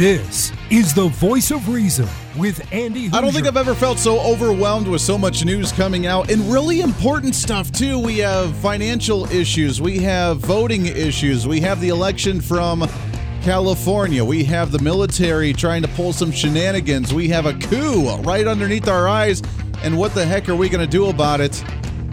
This is the voice of reason with Andy. Hooser. I don't think I've ever felt so overwhelmed with so much news coming out and really important stuff too. We have financial issues, we have voting issues, we have the election from California, we have the military trying to pull some shenanigans, we have a coup right underneath our eyes, and what the heck are we going to do about it?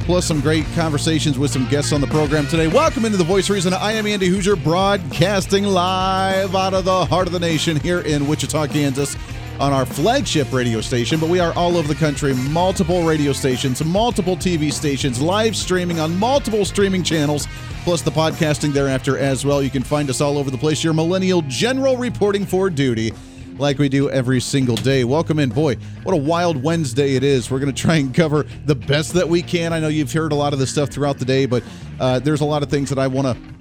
Plus, some great conversations with some guests on the program today. Welcome into the Voice Reason. I am Andy Hooser, broadcasting live out of the heart of the nation here in Wichita, Kansas on our flagship radio station, but we are all over the country, multiple radio stations, multiple TV stations, live streaming on multiple streaming channels, plus the podcasting thereafter as well. You can find us all over the place. Your millennial general reporting for duty like we do every single day. Welcome in. Boy, what a wild Wednesday it is. We're going to try and cover the best that we can. I know you've heard a lot of this stuff throughout the day, but uh, there's a lot of things that I want to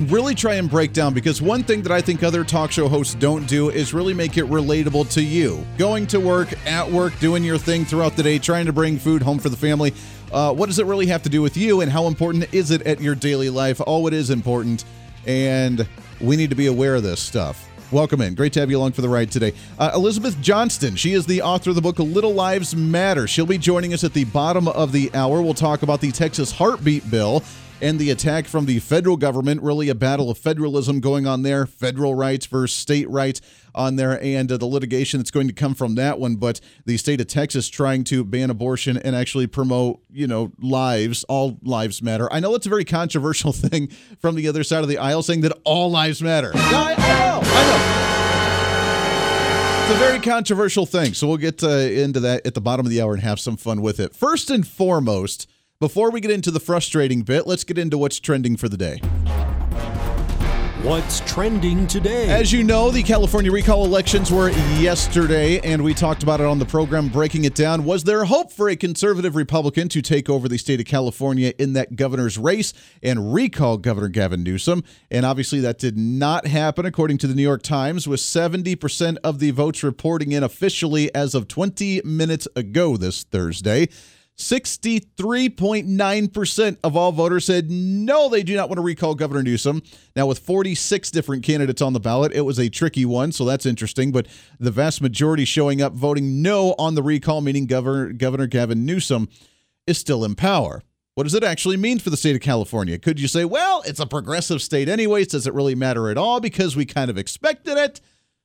really try and break down because one thing that I think other talk show hosts don't do is really make it relatable to you. Going to work, at work, doing your thing throughout the day, trying to bring food home for the family. Uh, what does it really have to do with you, and how important is it at your daily life? Oh, it is important, and we need to be aware of this stuff. Welcome in. Great to have you along for the ride today. Uh, Elizabeth Johnston, she is the author of the book Little Lives Matter. She'll be joining us at the bottom of the hour. We'll talk about the Texas Heartbeat Bill and the attack from the federal government, really a battle of federalism going on there, federal rights versus state rights on there, and uh, the litigation that's going to come from that one. But the state of Texas trying to ban abortion and actually promote, you know, lives, all lives matter. I know it's a very controversial thing from the other side of the aisle saying that all lives matter. I, I know, I know. It's a very controversial thing. So we'll get uh, into that at the bottom of the hour and have some fun with it. First and foremost, before we get into the frustrating bit, let's get into what's trending for the day. What's trending today? As you know, the California recall elections were yesterday, and we talked about it on the program, breaking it down. Was there hope for a conservative Republican to take over the state of California in that governor's race and recall Governor Gavin Newsom? And obviously, that did not happen, according to the New York Times, with 70% of the votes reporting in officially as of 20 minutes ago this Thursday. 63.9% of all voters said no, they do not want to recall Governor Newsom. Now, with 46 different candidates on the ballot, it was a tricky one, so that's interesting. But the vast majority showing up voting no on the recall, meaning Governor, Governor Gavin Newsom is still in power. What does it actually mean for the state of California? Could you say, well, it's a progressive state anyways? Does it really matter at all because we kind of expected it?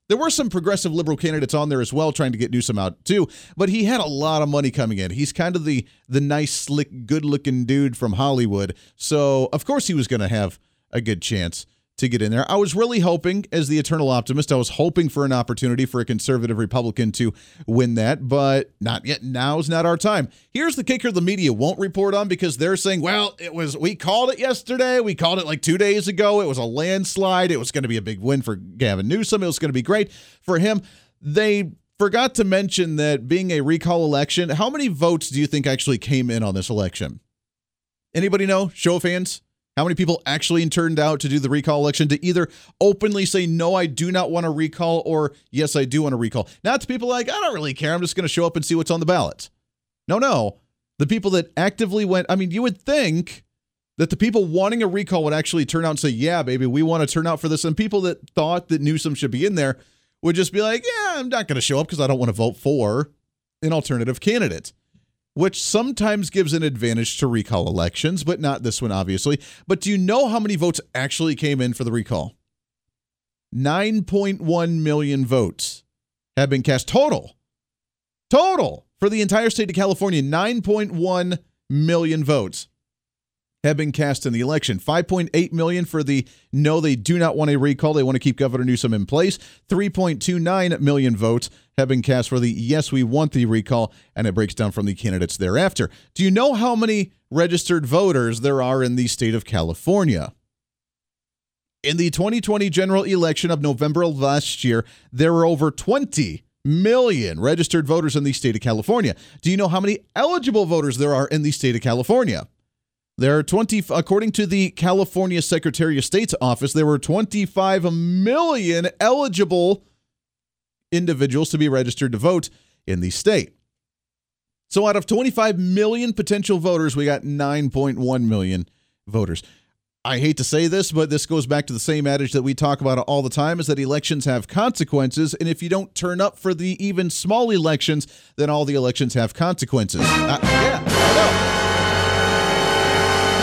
There were some progressive liberal candidates on there as well trying to get Newsom out too, but he had a lot of money coming in. He's kind of the the nice, slick, good-looking dude from Hollywood. So, of course he was going to have a good chance to get in there. I was really hoping, as the eternal optimist, I was hoping for an opportunity for a conservative Republican to win that, but not yet. Now's not our time. Here's the kicker the media won't report on because they're saying, well, it was, we called it yesterday. We called it like two days ago. It was a landslide. It was going to be a big win for Gavin Newsom. It was going to be great for him. They forgot to mention that being a recall election, how many votes do you think actually came in on this election? Anybody know? Show of hands. How many people actually turned out to do the recall election to either openly say, no, I do not want to recall, or yes, I do want to recall? Not to people like, I don't really care. I'm just going to show up and see what's on the ballot. No, no. The people that actively went, I mean, you would think that the people wanting a recall would actually turn out and say, yeah, baby, we want to turn out for this. And people that thought that Newsom should be in there would just be like, yeah, I'm not going to show up because I don't want to vote for an alternative candidate which sometimes gives an advantage to recall elections, but not this one, obviously. But do you know how many votes actually came in for the recall? 9.1 million votes have been cast total. Total for the entire state of California, 9.1 million votes have been cast in the election. 5.8 million for the no, they do not want a recall. They want to keep Governor Newsom in place. 3.29 million votes have been cast for the yes, we want the recall, and it breaks down from the candidates thereafter. Do you know how many registered voters there are in the state of California? In the 2020 general election of November of last year, there were over 20 million registered voters in the state of California. Do you know how many eligible voters there are in the state of California? There are 20, according to the California Secretary of State's office, there were 25 million eligible individuals to be registered to vote in the state. So out of 25 million potential voters, we got 9.1 million voters. I hate to say this, but this goes back to the same adage that we talk about all the time is that elections have consequences. And if you don't turn up for the even small elections, then all the elections have consequences. Uh, yeah.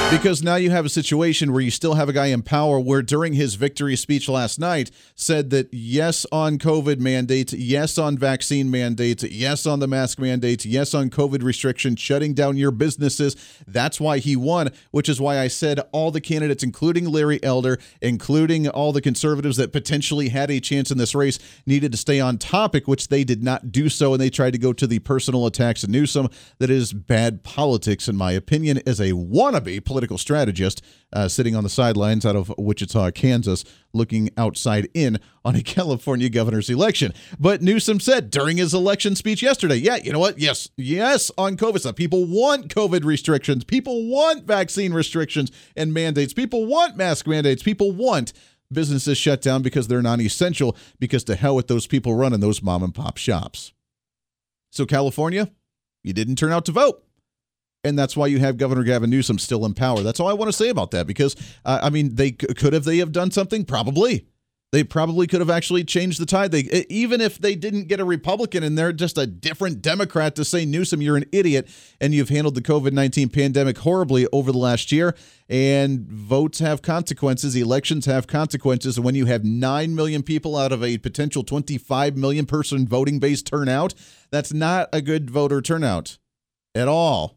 Because now you have a situation where you still have a guy in power where during his victory speech last night said that yes on COVID mandates, yes on vaccine mandates, yes on the mask mandates, yes on COVID restrictions, shutting down your businesses. That's why he won, which is why I said all the candidates, including Larry Elder, including all the conservatives that potentially had a chance in this race, needed to stay on topic, which they did not do so. And they tried to go to the personal attacks of Newsom. That is bad politics, in my opinion, as a wannabe political strategist uh, sitting on the sidelines out of Wichita, Kansas, looking outside in on a California governor's election. But Newsom said during his election speech yesterday, yeah, you know what? Yes, yes, on COVID stuff. People want COVID restrictions. People want vaccine restrictions and mandates. People want mask mandates. People want businesses shut down because they're non essential, because to hell with those people running those mom and pop shops. So, California, you didn't turn out to vote and that's why you have Governor Gavin Newsom still in power. That's all I want to say about that. Because uh, I mean, they could have they have done something probably. They probably could have actually changed the tide. They even if they didn't get a Republican in there, just a different Democrat to say Newsom, you're an idiot, and you've handled the COVID nineteen pandemic horribly over the last year. And votes have consequences. Elections have consequences. And when you have nine million people out of a potential twenty five million person voting base turnout, that's not a good voter turnout at all.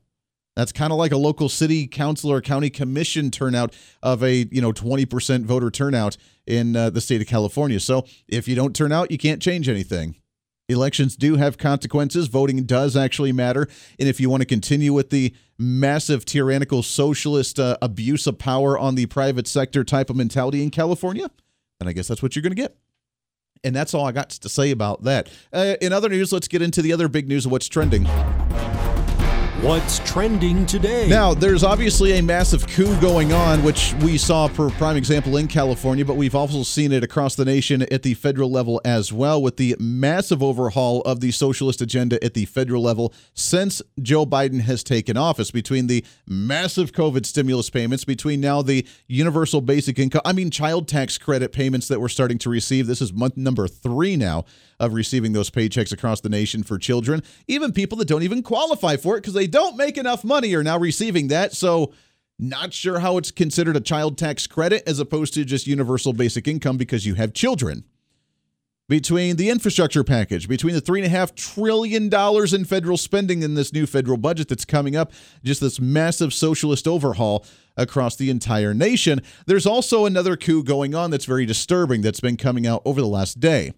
That's kind of like a local city council or county commission turnout of a you know 20% voter turnout in uh, the state of California. So if you don't turn out, you can't change anything. Elections do have consequences. Voting does actually matter. And if you want to continue with the massive tyrannical socialist uh, abuse of power on the private sector type of mentality in California, then I guess that's what you're going to get. And that's all I got to say about that. Uh, in other news, let's get into the other big news of what's trending. What's trending today? Now, there's obviously a massive coup going on, which we saw, for prime example, in California, but we've also seen it across the nation at the federal level as well, with the massive overhaul of the socialist agenda at the federal level since Joe Biden has taken office. Between the massive COVID stimulus payments, between now the universal basic income, I mean, child tax credit payments that we're starting to receive. This is month number three now of receiving those paychecks across the nation for children. Even people that don't even qualify for it because they don't make enough money are now receiving that. So, not sure how it's considered a child tax credit as opposed to just universal basic income because you have children. Between the infrastructure package, between the $3.5 trillion in federal spending in this new federal budget that's coming up, just this massive socialist overhaul across the entire nation, there's also another coup going on that's very disturbing that's been coming out over the last day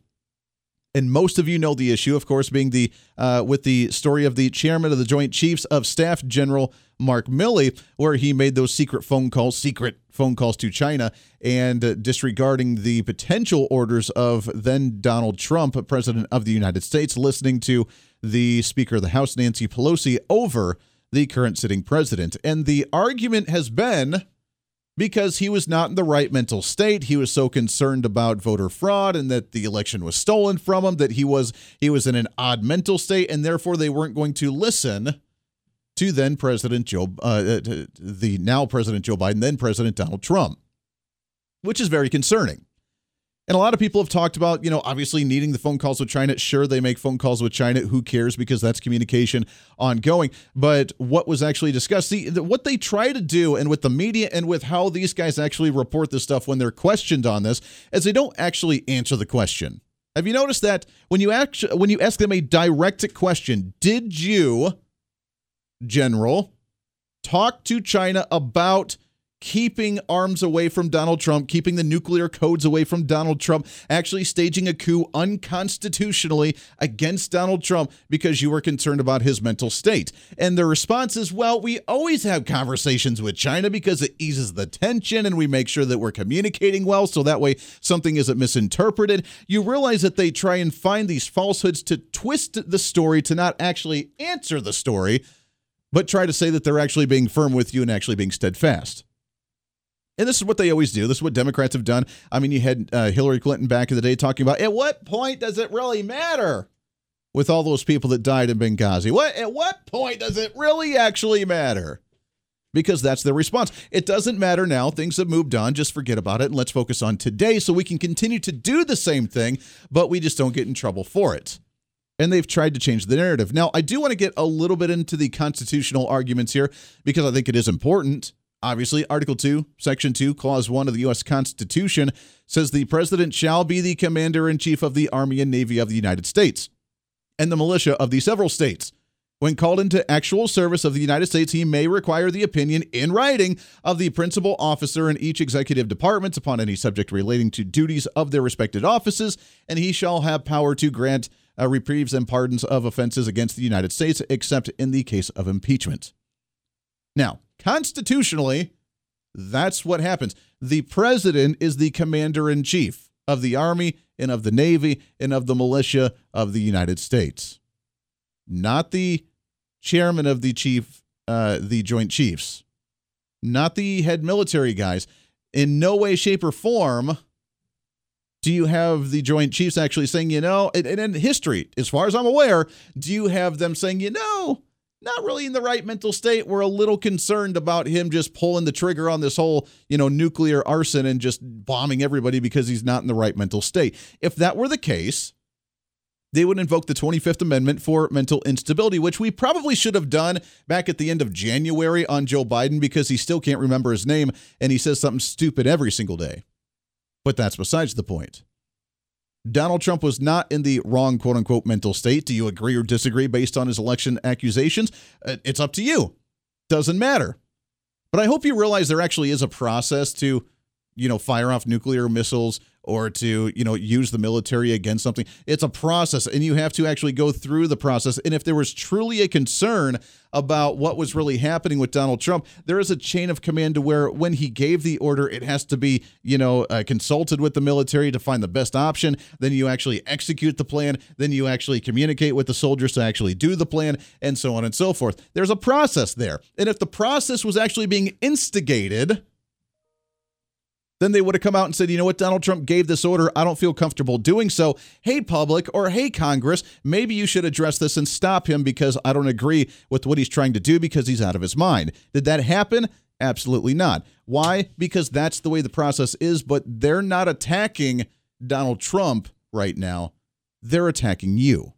and most of you know the issue, of course, being the uh, with the story of the chairman of the Joint Chiefs of Staff, General Mark Milley, where he made those secret phone calls, secret phone calls to China, and uh, disregarding the potential orders of then Donald Trump, President of the United States, listening to the Speaker of the House, Nancy Pelosi, over the current sitting president. And the argument has been because he was not in the right mental state. He was so concerned about voter fraud and that the election was stolen from him that he was he was in an odd mental state, and therefore they weren't going to listen to then President Joe, uh, uh the now President Joe Biden, then President Donald Trump, which is very concerning. And a lot of people have talked about, you know, obviously needing the phone calls with China. Sure, they make phone calls with China. Who cares? Because that's communication ongoing. But what was actually discussed, see, what they try to do, and with the media and with how these guys actually report this stuff when they're questioned on this, is they don't actually answer the question. Have you noticed that when you ask when you ask them a direct question, did you, General, talk to China about keeping arms away from Donald Trump, keeping the nuclear codes away from Donald Trump, actually staging a coup unconstitutionally against Donald Trump because you were concerned about his mental state. And the response is, well, we always have conversations with China because it eases the tension and we make sure that we're communicating well so that way something isn't misinterpreted. You realize that they try and find these falsehoods to twist the story to not actually answer the story but try to say that they're actually being firm with you and actually being steadfast. And this is what they always do. This is what Democrats have done. I mean, you had uh, Hillary Clinton back in the day talking about at what point does it really matter with all those people that died in Benghazi? What at what point does it really actually matter? Because that's their response. It doesn't matter now. Things have moved on. Just forget about it and let's focus on today so we can continue to do the same thing, but we just don't get in trouble for it and they've tried to change the narrative. Now, I do want to get a little bit into the constitutional arguments here because I think it is important. Obviously, Article 2, Section 2, Clause 1 of the U.S. Constitution says the President shall be the Commander in Chief of the Army and Navy of the United States and the militia of the several states. When called into actual service of the United States, he may require the opinion in writing of the principal officer in each executive department upon any subject relating to duties of their respected offices, and he shall have power to grant uh, reprieves and pardons of offenses against the United States, except in the case of impeachment. Now, constitutionally, that's what happens. The president is the commander in chief of the Army and of the Navy and of the militia of the United States, not the chairman of the chief, uh, the Joint Chiefs, not the head military guys. In no way, shape, or form do you have the Joint Chiefs actually saying, you know, and, in history, as far as I'm aware, do you have them saying, you know, not really in the right mental state. We're a little concerned about him just pulling the trigger on this whole, you know, nuclear arson and just bombing everybody because he's not in the right mental state. If that were the case, they would invoke the 25th Amendment for mental instability, which we probably should have done back at the end of January on Joe Biden because he still can't remember his name and he says something stupid every single day. But that's besides the point. Donald Trump was not in the wrong quote unquote mental state. Do you agree or disagree based on his election accusations? Uh, it's up to you. Doesn't matter. But I hope you realize there actually is a process to, you know, fire off nuclear missiles or to you know use the military against something. It's a process and you have to actually go through the process. And if there was truly a concern about what was really happening with Donald Trump there is a chain of command to where when he gave the order it has to be you know uh, consulted with the military to find the best option. Then you actually execute the plan. Then you actually communicate with the soldiers to actually do the plan and so on and so forth. There's a process there. And if the process was actually being instigated then they would have come out and said, you know what, Donald Trump gave this order. I don't feel comfortable doing so. Hey, public, or hey, Congress, maybe you should address this and stop him because I don't agree with what he's trying to do because he's out of his mind. Did that happen? Absolutely not. Why? Because that's the way the process is, but they're not attacking Donald Trump right now. They're attacking you.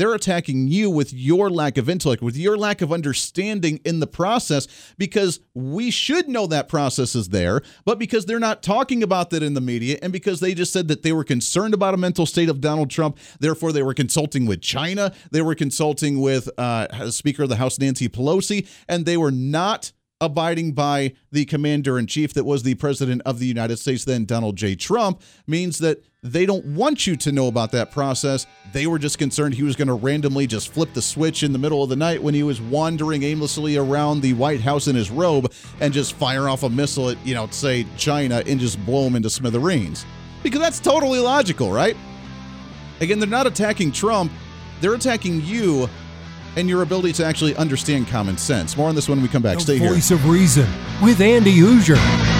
They're attacking you with your lack of intellect, with your lack of understanding in the process, because we should know that process is there, but because they're not talking about that in the media, and because they just said that they were concerned about a mental state of Donald Trump, therefore they were consulting with China, they were consulting with uh, Speaker of the House Nancy Pelosi, and they were not abiding by the commander in chief that was the president of the United States then, Donald J. Trump, means that they don't want you to know about that process. They were just concerned he was going to randomly just flip the switch in the middle of the night when he was wandering aimlessly around the White House in his robe and just fire off a missile at, you know, say China and just blow him into smithereens. Because that's totally logical, right? Again, they're not attacking Trump, they're attacking you and your ability to actually understand common sense. More on this when we come back. The Stay voice here. Voice of Reason with Andy Hooser.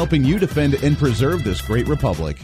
helping you defend and preserve this great republic.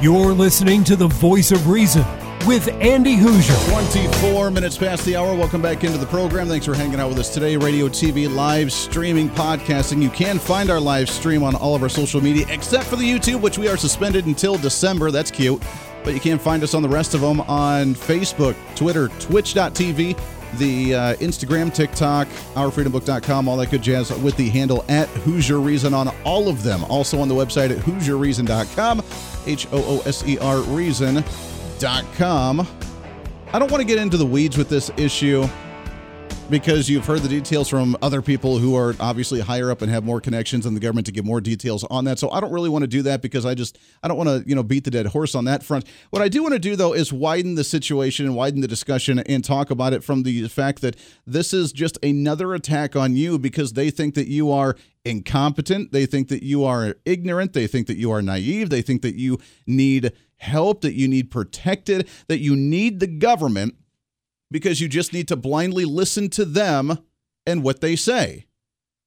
You're listening to the voice of reason with Andy Hooser. 24 minutes past the hour. Welcome back into the program. Thanks for hanging out with us today. Radio, TV, live streaming, podcasting. You can find our live stream on all of our social media except for the YouTube, which we are suspended until December. That's cute. But you can find us on the rest of them on Facebook, Twitter, Twitch.tv, the uh, Instagram, TikTok, OurFreedomBook.com, all that good jazz with the handle at Hooser Reason on all of them. Also on the website at HooserReason.com, H O O S E R Reason.com. I don't want to get into the weeds with this issue because you've heard the details from other people who are obviously higher up and have more connections in the government to give more details on that. So I don't really want to do that because I just I don't want to, you know, beat the dead horse on that front. What I do want to do though is widen the situation and widen the discussion and talk about it from the fact that this is just another attack on you because they think that you are incompetent, they think that you are ignorant, they think that you are naive, they think that you need help, that you need protected, that you need the government because you just need to blindly listen to them and what they say.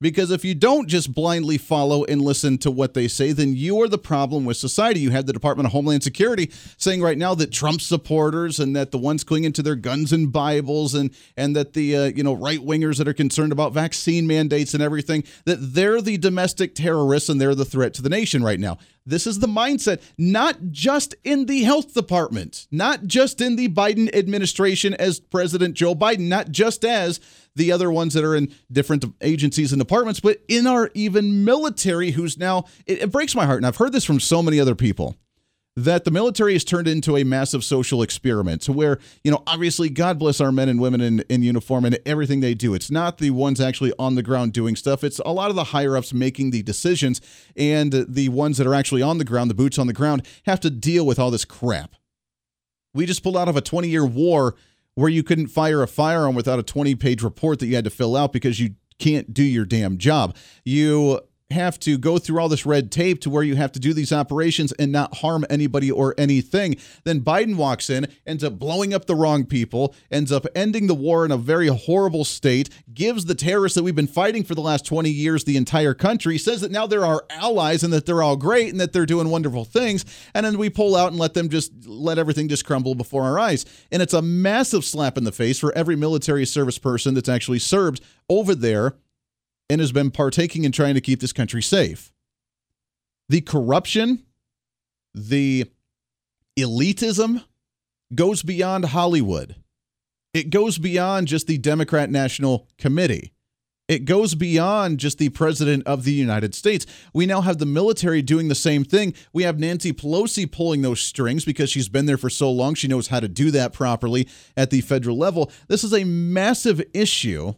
Because if you don't just blindly follow and listen to what they say, then you are the problem with society. You have the Department of Homeland Security saying right now that Trump supporters and that the ones clinging to their guns and Bibles and and that the uh, you know right wingers that are concerned about vaccine mandates and everything that they're the domestic terrorists and they're the threat to the nation right now. This is the mindset, not just in the health department, not just in the Biden administration as President Joe Biden, not just as the other ones that are in different agencies and departments, but in our even military, who's now, it, it breaks my heart. And I've heard this from so many other people that the military has turned into a massive social experiment to where, you know, obviously, God bless our men and women in, in uniform and everything they do. It's not the ones actually on the ground doing stuff, it's a lot of the higher ups making the decisions, and the ones that are actually on the ground, the boots on the ground, have to deal with all this crap. We just pulled out of a 20 year war where you couldn't fire a firearm without a 20 page report that you had to fill out because you can't do your damn job. You have to go through all this red tape to where you have to do these operations and not harm anybody or anything. Then Biden walks in, ends up blowing up the wrong people, ends up ending the war in a very horrible state, gives the terrorists that we've been fighting for the last 20 years the entire country, says that now they're our allies and that they're all great and that they're doing wonderful things. And then we pull out and let them just let everything just crumble before our eyes. And it's a massive slap in the face for every military service person that's actually served over there and has been partaking in trying to keep this country safe. The corruption, the elitism goes beyond Hollywood. It goes beyond just the Democrat National Committee. It goes beyond just the president of the United States. We now have the military doing the same thing. We have Nancy Pelosi pulling those strings because she's been there for so long. She knows how to do that properly at the federal level. This is a massive issue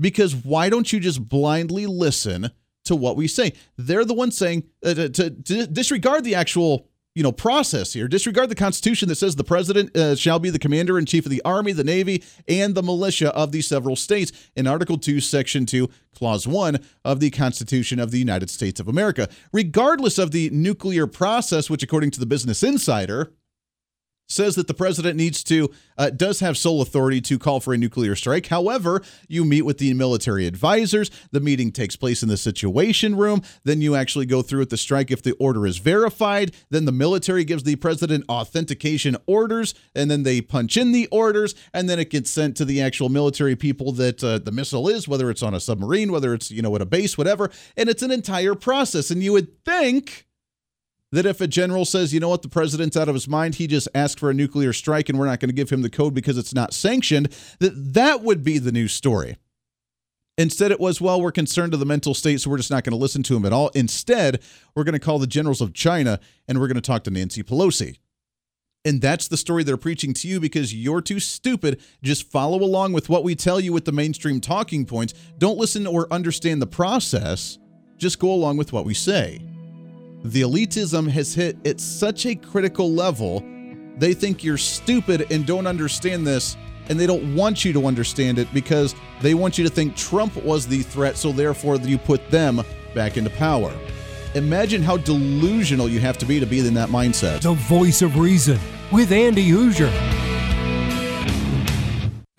because why don't you just blindly listen to what we say? They're the ones saying uh, to, to, to, disregard the actual you know process here. Disregard the constitution that says the president uh, shall be the commander in chief of the army the navy and the militia of the several states. In article 2 section 2 clause 1 of the constitution of the united states of america. Regardless of the nuclear process which according to the business insider says that the president needs to uh, does have sole authority to call for a nuclear strike. However, you meet with the military advisors. The meeting takes place in the situation room. Then you actually go through with the strike if the order is verified. Then the military gives the president authentication orders, and then they punch in the orders, and then it gets sent to the actual military people that uh, the missile is, whether it's on a submarine, whether it's you know at a base, whatever. And it's an entire process. And you would think that if a general says, you know what, the president's out of his mind, he just asked for a nuclear strike and we're not going to give him the code because it's not sanctioned, that that would be the news story. Instead, it was, well, we're concerned of the mental state, so we're just not going to listen to him at all. Instead, we're going to call the generals of China and we're going to talk to Nancy Pelosi. And that's the story they're preaching to you because you're too stupid. Just follow along with what we tell you with the mainstream talking points. Don't listen or understand the process. Just go along with what we say. The elitism has hit at such a critical level, they think you're stupid and don't understand this, and they don't want you to understand it because they want you to think Trump was the threat, so therefore you put them back into power. Imagine how delusional you have to be to be in that mindset. The voice of reason with Andy Hooser.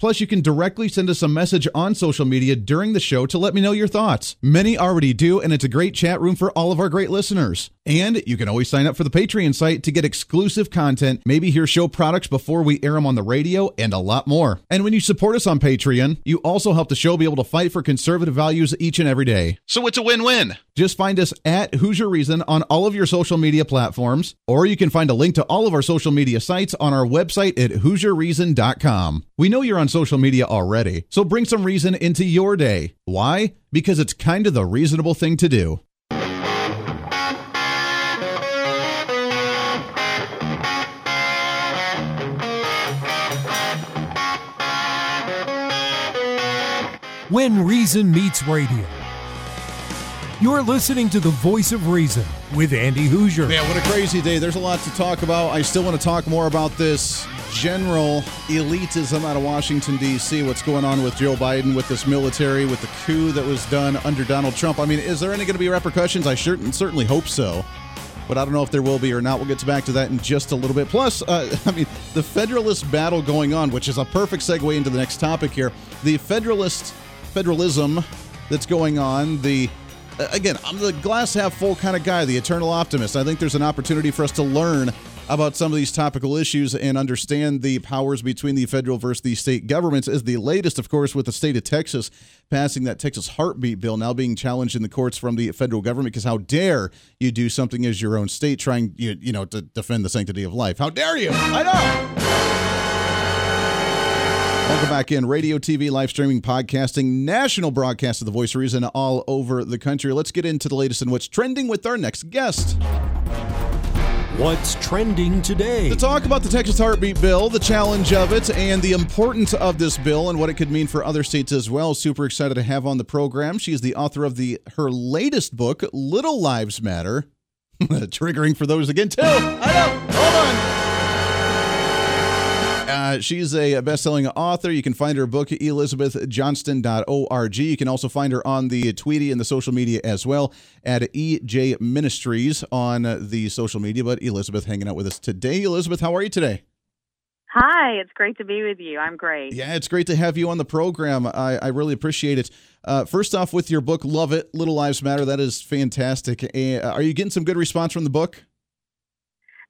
Plus, you can directly send us a message on social media during the show to let me know your thoughts. Many already do, and it's a great chat room for all of our great listeners. And you can always sign up for the Patreon site to get exclusive content, maybe hear show products before we air them on the radio, and a lot more. And when you support us on Patreon, you also help the show be able to fight for conservative values each and every day. So it's a win win. Just find us at Hooser Reason on all of your social media platforms, or you can find a link to all of our social media sites on our website at HooserReason.com. We know you're social media already, so bring some reason into your day. Why? Because it's kind of the reasonable thing to do. When Reason Meets Radio. You're listening to the voice of reason with Andy Hooser. Man, what a crazy day. There's a lot to talk about. I still want to talk more about this general elitism out of Washington, D.C., what's going on with Joe Biden, with this military, with the coup that was done under Donald Trump. I mean, is there any going to be repercussions? I sure, certainly hope so. But I don't know if there will be or not. We'll get back to that in just a little bit. Plus, uh, I mean, the Federalist battle going on, which is a perfect segue into the next topic here. The Federalist federalism that's going on, the Uh, again, I'm the glass half full kind of guy, the eternal optimist. I think there's an opportunity for us to learn about some of these topical issues and understand the powers between the federal versus the state governments. Is the latest, of course, with the state of Texas passing that Texas heartbeat bill now being challenged in the courts from the federal government because how dare you do something as your own state trying you, you know to defend the sanctity of life? How dare you? I know. Welcome back in radio, TV, live streaming, podcasting, national broadcast of the Voice of Reason all over the country. Let's get into the latest and what's trending with our next guest. What's trending today? To talk about the Texas Heartbeat Bill, the challenge of it, and the importance of this bill and what it could mean for other states as well. Super excited to have on the program. She is the author of the her latest book, Little Lives Matter. Triggering for those again too. I know. Hold on. Uh, she's a best-selling author. You can find her book at elizabethjohnston.org. You can also find her on the Tweety and the social media as well at EJ Ministries on the social media. But Elizabeth hanging out with us today. Elizabeth, how are you today? Hi, it's great to be with you. I'm great. Yeah, it's great to have you on the program. I, I really appreciate it. Uh, first off, with your book, Love It, Little Lives Matter, that is fantastic. Uh, are you getting some good response from the book?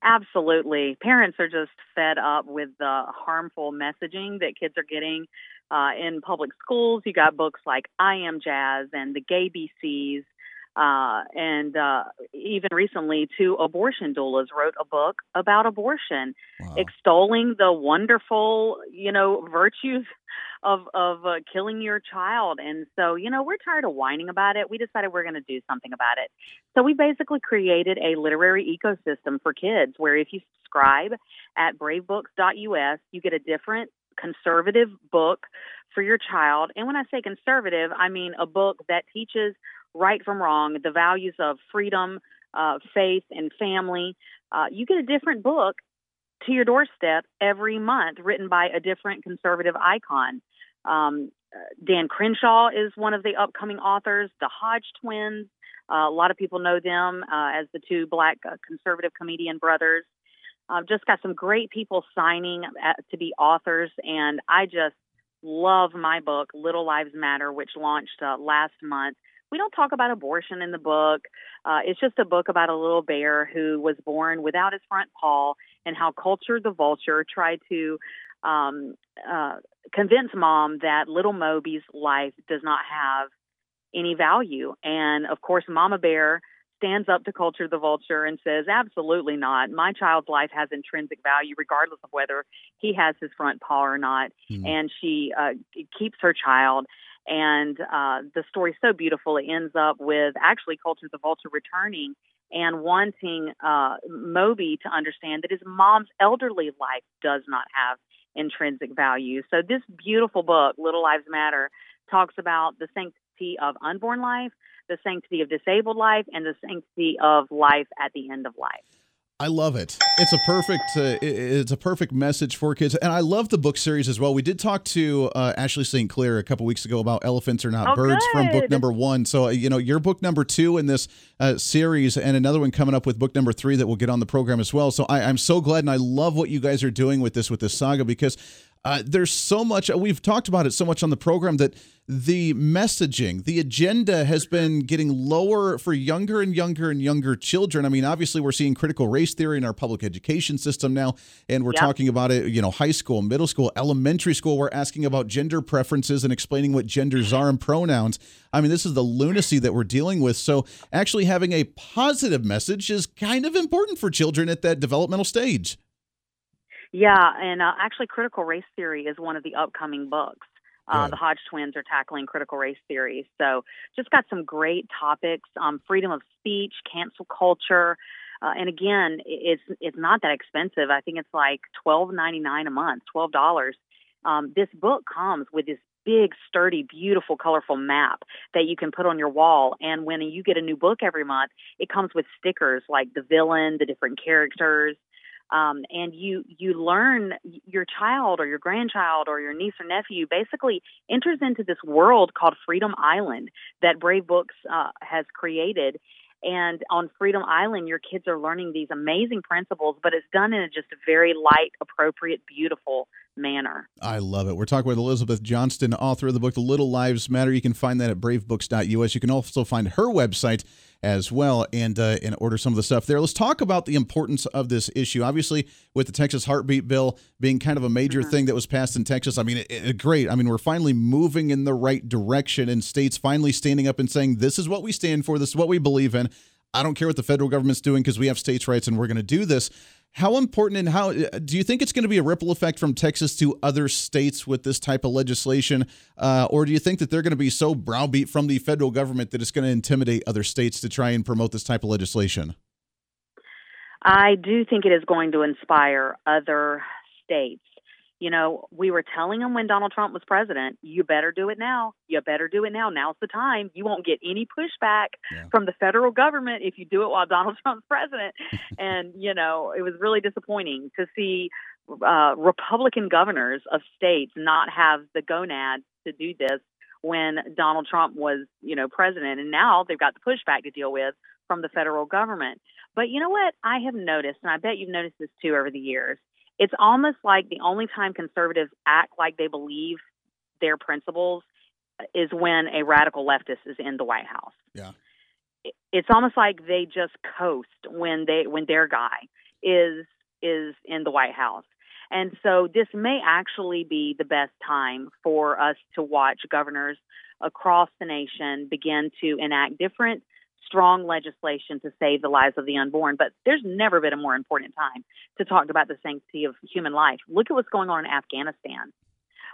Absolutely. Parents are just fed up with the harmful messaging that kids are getting uh, in public schools. You got books like I Am Jazz and The Gay BCs. Uh, and uh, even recently, two abortion doulas wrote a book about abortion, wow. extolling the wonderful, you know, virtues of of uh, killing your child. And so, you know, we're tired of whining about it. We decided we're going to do something about it. So we basically created a literary ecosystem for kids where if you subscribe at bravebooks.us, you get a different conservative book for your child. And when I say conservative, I mean a book that teaches right from wrong, the values of freedom, uh, faith, and family. Uh, you get a different book to your doorstep every month, written by a different conservative icon. Um, Dan Crenshaw is one of the upcoming authors. The Hodge twins, uh, a lot of people know them uh, as the two black uh, conservative comedian brothers. I've just got some great people signing at, to be authors, and I just love my book, Little Lives Matter, which launched uh, last month. We don't talk about abortion in the book. Uh, it's just a book about a little bear who was born without his front paw and how Culture the Vulture tried to um, uh, convince mom that little Moby's life does not have any value. And of course, Mama Bear stands up to Culture the Vulture and says, Absolutely not. My child's life has intrinsic value, regardless of whether he has his front paw or not. Mm-hmm. And she uh, keeps her child. And uh, the story's so beautiful. It ends up with actually Culture the Vulture returning and wanting uh, Moby to understand that his mom's elderly life does not have intrinsic value. So, this beautiful book, Little Lives Matter, talks about the sanctity of unborn life, the sanctity of disabled life, and the sanctity of life at the end of life. I love it. It's a perfect uh, it's a perfect message for kids, and I love the book series as well. We did talk to uh, Ashley St. Clair a couple weeks ago about elephants are not oh, birds good. from book number one. So uh, you know your book number two in this uh, series, and another one coming up with book number three that we'll get on the program as well. So I, I'm so glad, and I love what you guys are doing with this with this saga because uh, there's so much, we've talked about it so much on the program that the messaging, the agenda has been getting lower for younger and younger and younger children. I mean, obviously, we're seeing critical race theory in our public education system now, and we're yep. talking about it, you know, high school, middle school, elementary school. We're asking about gender preferences and explaining what genders are and pronouns. I mean, this is the lunacy that we're dealing with. So, actually, having a positive message is kind of important for children at that developmental stage. Yeah, and uh, actually, critical race theory is one of the upcoming books. Uh, the Hodge twins are tackling critical race theory. So, just got some great topics: um, freedom of speech, cancel culture, uh, and again, it's it's not that expensive. I think it's like twelve ninety nine a month, twelve dollars. Um, this book comes with this big, sturdy, beautiful, colorful map that you can put on your wall. And when you get a new book every month, it comes with stickers like the villain, the different characters, um, and you you learn your child or your grandchild or your niece or nephew basically enters into this world called Freedom Island that Brave Books uh, has created. And on Freedom Island, your kids are learning these amazing principles, but it's done in a just very light, appropriate, beautiful manner. I love it. We're talking with Elizabeth Johnston, author of the book The Little Lives Matter. You can find that at bravebooks.us. You can also find her website as well and uh, and order some of the stuff there. Let's talk about the importance of this issue. Obviously, with the Texas Heartbeat Bill being kind of a major mm-hmm. thing that was passed in Texas, I mean, it, it, great. I mean, we're finally moving in the right direction, and states finally standing up and saying, "This is what we stand for. This is what we believe in." I don't care what the federal government's doing because we have states' rights and we're going to do this. How important and how do you think it's going to be a ripple effect from Texas to other states with this type of legislation? Uh, or do you think that they're going to be so browbeat from the federal government that it's going to intimidate other states to try and promote this type of legislation? I do think it is going to inspire other states you know, we were telling them when Donald Trump was president, you better do it now. You better do it now. Now's the time. You won't get any pushback yeah. from the federal government if you do it while Donald Trump's president. and, you know, it was really disappointing to see uh, Republican governors of states not have the gonads to do this when Donald Trump was, you know, president. And now they've got the pushback to deal with from the federal government. But you know what? I have noticed, and I bet you've noticed this too over the years it's almost like the only time conservatives act like they believe their principles is when a radical leftist is in the White House. Yeah. It's almost like they just coast when they when their guy is is in the White House. And so this may actually be the best time for us to watch governors across the nation begin to enact different strong legislation to save the lives of the unborn. But there's never been a more important time to talk about the sanctity of human life. Look at what's going on in Afghanistan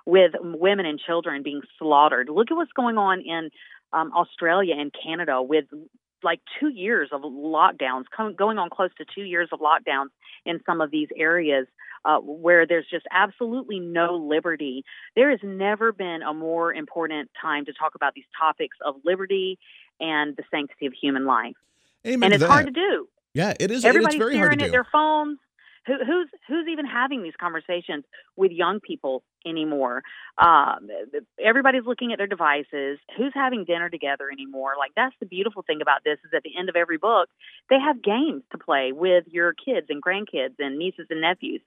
with women and children being slaughtered. Look at what's going on in um, Australia and Canada with like two years of lockdowns, going on close to two years of lockdowns in some of these areas uh, where there's just absolutely no liberty. There has never been a more important time to talk about these topics of liberty and the sanctity of human life. Amen and it's that. hard to do. Yeah, it is. Everybody's it's very staring hard to at their phones. Who, who's who's even having these conversations with young people anymore? Um, everybody's looking at their devices. Who's having dinner together anymore? Like that's the beautiful thing about this is at the end of every book, they have games to play with your kids and grandkids and nieces and nephews.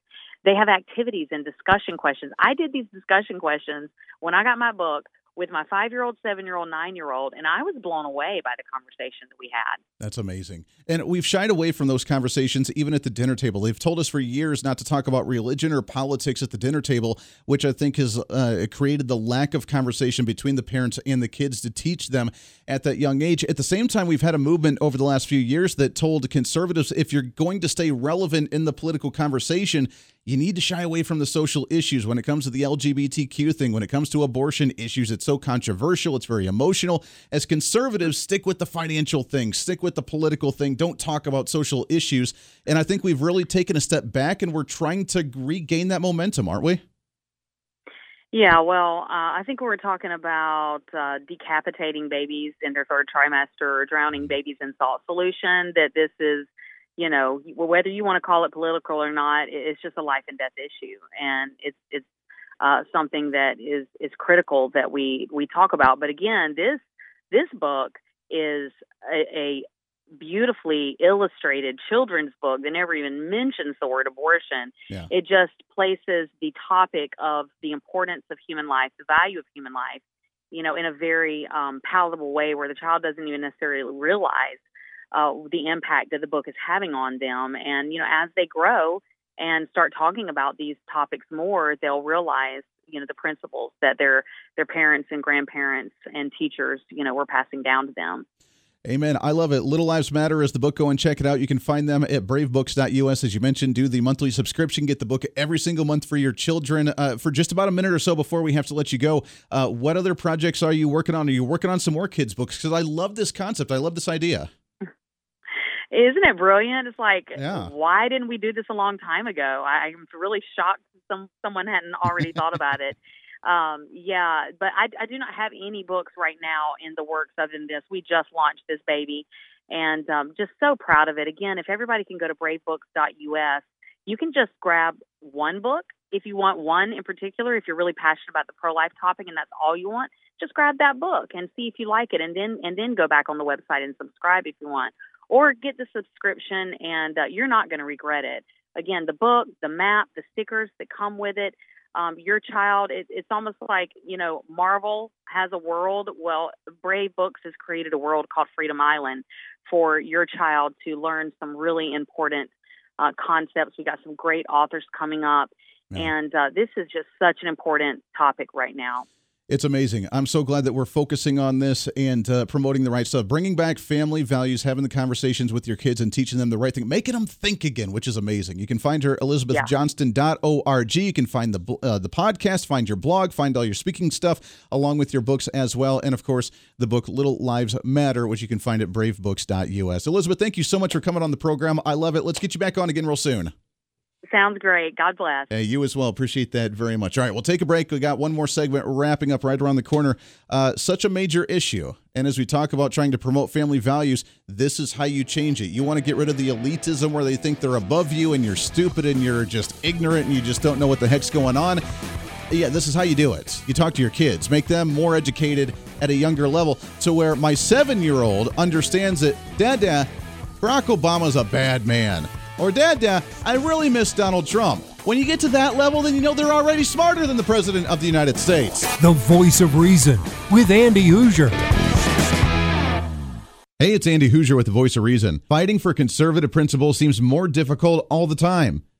They have activities and discussion questions. I did these discussion questions when I got my book with my five year old, seven year old, nine year old, and I was blown away by the conversation that we had. That's amazing. And we've shied away from those conversations even at the dinner table. They've told us for years not to talk about religion or politics at the dinner table, which I think has uh, created the lack of conversation between the parents and the kids to teach them at that young age. At the same time, we've had a movement over the last few years that told conservatives if you're going to stay relevant in the political conversation, you need to shy away from the social issues when it comes to the LGBTQ thing, when it comes to abortion issues. It's so controversial, it's very emotional. As conservatives, stick with the financial thing, stick with the political thing, don't talk about social issues. And I think we've really taken a step back and we're trying to regain that momentum, aren't we? Yeah, well, uh, I think we were talking about uh, decapitating babies in their third trimester or drowning babies in salt solution. That this is, you know, whether you want to call it political or not, it's just a life and death issue, and it's it's uh, something that is is critical that we we talk about. But again, this this book is a, a beautifully illustrated children's book that never even mentions the word abortion. Yeah. It just places the topic of the importance of human life, the value of human life, you know, in a very um, palatable way where the child doesn't even necessarily realize uh, the impact that the book is having on them. And, you know, as they grow and start talking about these topics more, they'll realize you know the principles that their their parents and grandparents and teachers you know were passing down to them Amen. I love it. Little Lives Matter is the book. Go and check it out. You can find them at bravebooks.us. As you mentioned, do the monthly subscription. Get the book every single month for your children. Uh, for just about a minute or so before we have to let you go, uh, what other projects are you working on? Are you working on some more kids' books? Because I love this concept. I love this idea. Isn't it brilliant? It's like, yeah. why didn't we do this a long time ago? I, I'm really shocked some someone hadn't already thought about it. Um, yeah, but I, I do not have any books right now in the works other than this. We just launched this baby, and um, just so proud of it. Again, if everybody can go to bravebooks.us, you can just grab one book if you want one in particular. If you're really passionate about the pro life topic and that's all you want, just grab that book and see if you like it, and then and then go back on the website and subscribe if you want, or get the subscription, and uh, you're not going to regret it. Again, the book, the map, the stickers that come with it um, your child it, it's almost like you know marvel has a world well brave books has created a world called freedom island for your child to learn some really important uh, concepts we got some great authors coming up yeah. and uh, this is just such an important topic right now it's amazing. I'm so glad that we're focusing on this and uh, promoting the right stuff, bringing back family values, having the conversations with your kids and teaching them the right thing, making them think again, which is amazing. You can find her elizabethjohnston.org. You can find the uh, the podcast, find your blog, find all your speaking stuff along with your books as well, and of course the book Little Lives Matter, which you can find at bravebooks.us. Elizabeth, thank you so much for coming on the program. I love it. Let's get you back on again real soon. Sounds great. God bless. Hey, you as well. Appreciate that very much. All right, we'll take a break. We got one more segment wrapping up right around the corner. Uh, such a major issue. And as we talk about trying to promote family values, this is how you change it. You want to get rid of the elitism where they think they're above you and you're stupid and you're just ignorant and you just don't know what the heck's going on. Yeah, this is how you do it. You talk to your kids, make them more educated at a younger level to where my seven year old understands that, Dad, Dad, Barack Obama's a bad man. Or, Dad, Dad, I really miss Donald Trump. When you get to that level, then you know they're already smarter than the President of the United States. The voice of reason with Andy Hooser. Hey, it's Andy Hooser with the voice of reason. Fighting for conservative principles seems more difficult all the time.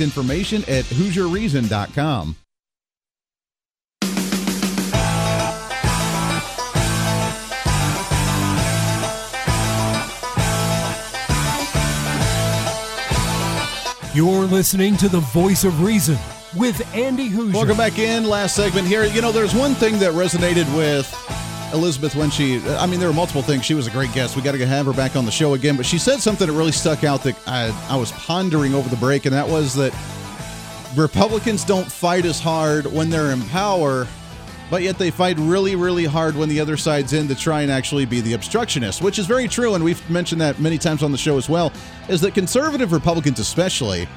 information at HooserReason.com. You're listening to the voice of reason with Andy Hooser. Welcome back in. Last segment here. You know, there's one thing that resonated with Elizabeth when she, I mean, there were multiple things. She was a great guest. We got to have her back on the show again. But she said something that really stuck out that I, I was pondering over the break, and that was that Republicans don't fight as hard when they're in power, but yet they fight really, really hard when the other side's in to try and actually be the obstructionist, which is very true. And we've mentioned that many times on the show as well, is that conservative Republicans, especially,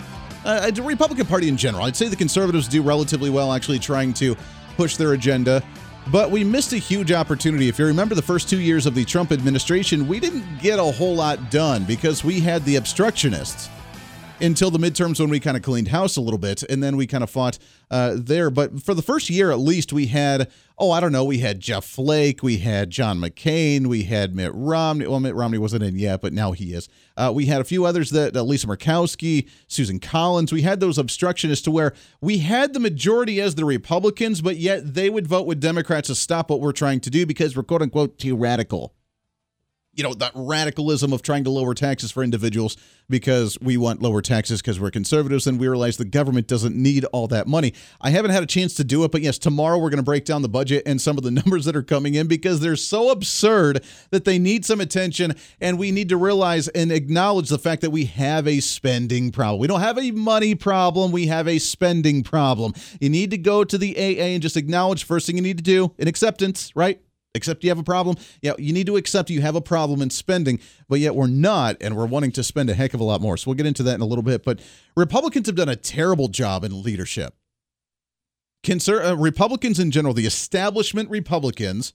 uh, the Republican Party in general, I'd say the conservatives do relatively well actually trying to push their agenda. But we missed a huge opportunity. If you remember the first two years of the Trump administration, we didn't get a whole lot done because we had the obstructionists until the midterms when we kind of cleaned house a little bit and then we kind of fought uh, there. But for the first year at least, we had, oh, I don't know, we had Jeff Flake, we had John McCain, we had Mitt Romney. Well, Mitt Romney wasn't in yet, but now he is. Uh, we had a few others that uh, Lisa Murkowski, Susan Collins. We had those obstructionists to where we had the majority as the Republicans, but yet they would vote with Democrats to stop what we're trying to do because we're quote unquote too radical you know that radicalism of trying to lower taxes for individuals because we want lower taxes because we're conservatives and we realize the government doesn't need all that money. I haven't had a chance to do it, but yes, tomorrow we're going to break down the budget and some of the numbers that are coming in because they're so absurd that they need some attention and we need to realize and acknowledge the fact that we have a spending problem. We don't have a money problem, we have a spending problem. You need to go to the AA and just acknowledge first thing you need to do an acceptance, right? Accept you have a problem. Yeah, you need to accept you have a problem in spending, but yet we're not, and we're wanting to spend a heck of a lot more. So we'll get into that in a little bit. But Republicans have done a terrible job in leadership. Conser- uh, Republicans in general, the establishment Republicans,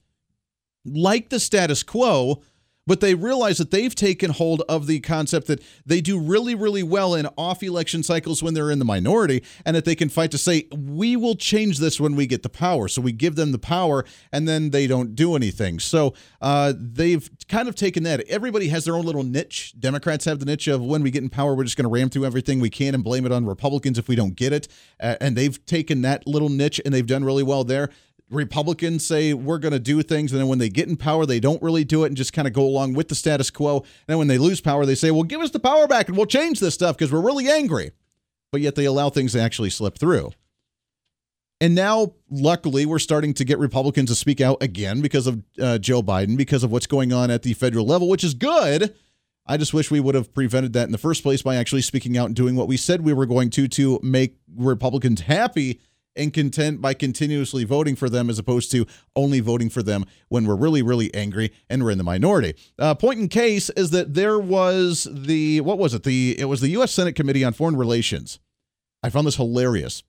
like the status quo, but they realize that they've taken hold of the concept that they do really, really well in off election cycles when they're in the minority, and that they can fight to say, we will change this when we get the power. So we give them the power, and then they don't do anything. So uh, they've kind of taken that. Everybody has their own little niche. Democrats have the niche of when we get in power, we're just going to ram through everything we can and blame it on Republicans if we don't get it. Uh, and they've taken that little niche and they've done really well there. Republicans say we're going to do things, and then when they get in power, they don't really do it and just kind of go along with the status quo. And then when they lose power, they say, well, give us the power back and we'll change this stuff because we're really angry. But yet they allow things to actually slip through. And now, luckily, we're starting to get Republicans to speak out again because of uh, Joe Biden, because of what's going on at the federal level, which is good. I just wish we would have prevented that in the first place by actually speaking out and doing what we said we were going to to make Republicans happy and content by continuously voting for them as opposed to only voting for them when we're really, really angry and we're in the minority. Uh, point in case is that there was the, what was it? The It was the U.S. Senate Committee on Foreign Relations. I found this hilarious.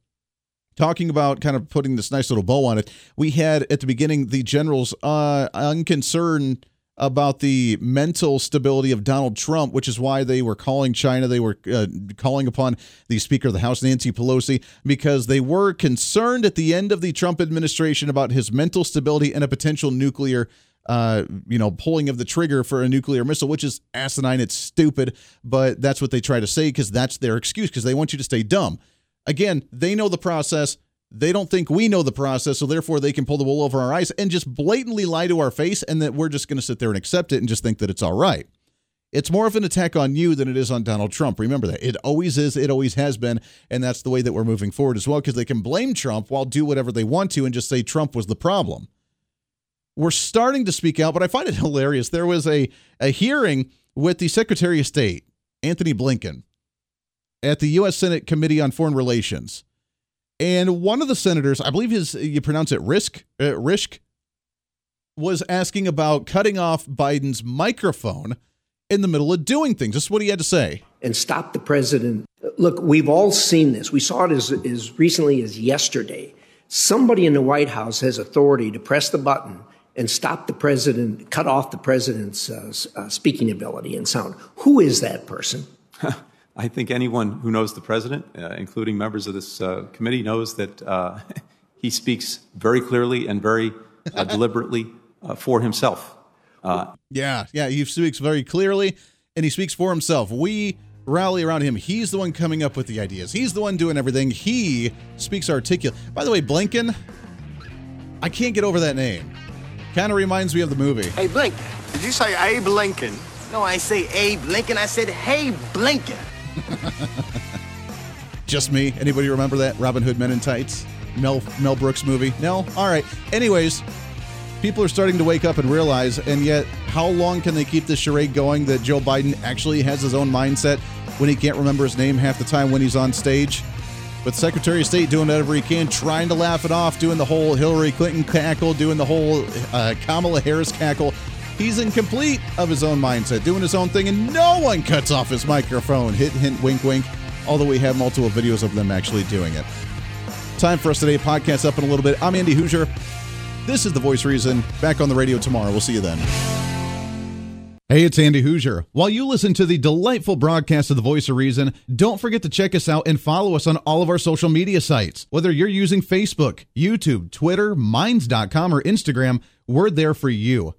Talking about kind of putting this nice little bow on it, we had at the beginning the generals uh, unconcerned about the mental stability of Donald Trump, which is why they were calling China. They were uh, calling upon the Speaker of the House, Nancy Pelosi, because they were concerned at the end of the Trump administration about his mental stability and a potential nuclear uh, you know, pulling of the trigger for a nuclear missile, which is asinine. It's stupid, but that's what they try to say because that's their excuse because they want you to stay dumb. Again, they know the process. They don't think we know the process, so therefore they can pull the wool over our eyes and just blatantly lie to our face, and that we're just going to sit there and accept it and just think that it's all right. It's more of an attack on you than it is on Donald Trump. Remember that. It always is, it always has been, and that's the way that we're moving forward as well because they can blame Trump while do whatever they want to and just say Trump was the problem. We're starting to speak out, but I find it hilarious. There was a, a hearing with the Secretary of State, Antony Blinken, at the U.S. Senate Committee on Foreign Relations. And one of the senators, I believe his you pronounce it Risk, uh, Rishk, was asking about cutting off Biden's microphone in the middle of doing things. This is what he had to say. And stop the president. Look, we've all seen this. We saw it as, as recently as yesterday. Somebody in the White House has authority to press the button and stop the president, cut off the president's uh, uh, speaking ability and sound. Who is that person? I think anyone who knows the president, uh, including members of this uh, committee, knows that uh, he speaks very clearly and very uh, deliberately for himself. yeah, yeah, he speaks very clearly and he speaks for himself. We rally around him. He's the one coming up with the ideas. He's the one doing everything. He speaks articulate. By the way, Blinken, I can't get over that name. Kind of reminds me of the movie. Hey, Blink, did you say Abe Lincoln? No, I say Abe Lincoln. I said, hey, Blinken. Just me. Anybody remember that Robin Hood Men in Tights? Mel Mel Brooks movie? No. All right. Anyways, people are starting to wake up and realize, and yet, how long can they keep this charade going that Joe Biden actually has his own mindset when he can't remember his name half the time when he's on stage? But Secretary of State doing whatever he can, trying to laugh it off, doing the whole Hillary Clinton cackle, doing the whole uh, Kamala Harris cackle. He's incomplete of his own mindset, doing his own thing, and no one cuts off his microphone. Hit, hint, wink, wink. Although we have multiple videos of them actually doing it. Time for us today. Podcast up in a little bit. I'm Andy Hooser. This is The Voice Reason. Back on the radio tomorrow. We'll see you then. Hey, it's Andy Hooser. While you listen to the delightful broadcast of The Voice of Reason, don't forget to check us out and follow us on all of our social media sites. Whether you're using Facebook, YouTube, Twitter, Minds.com, or Instagram, we're there for you.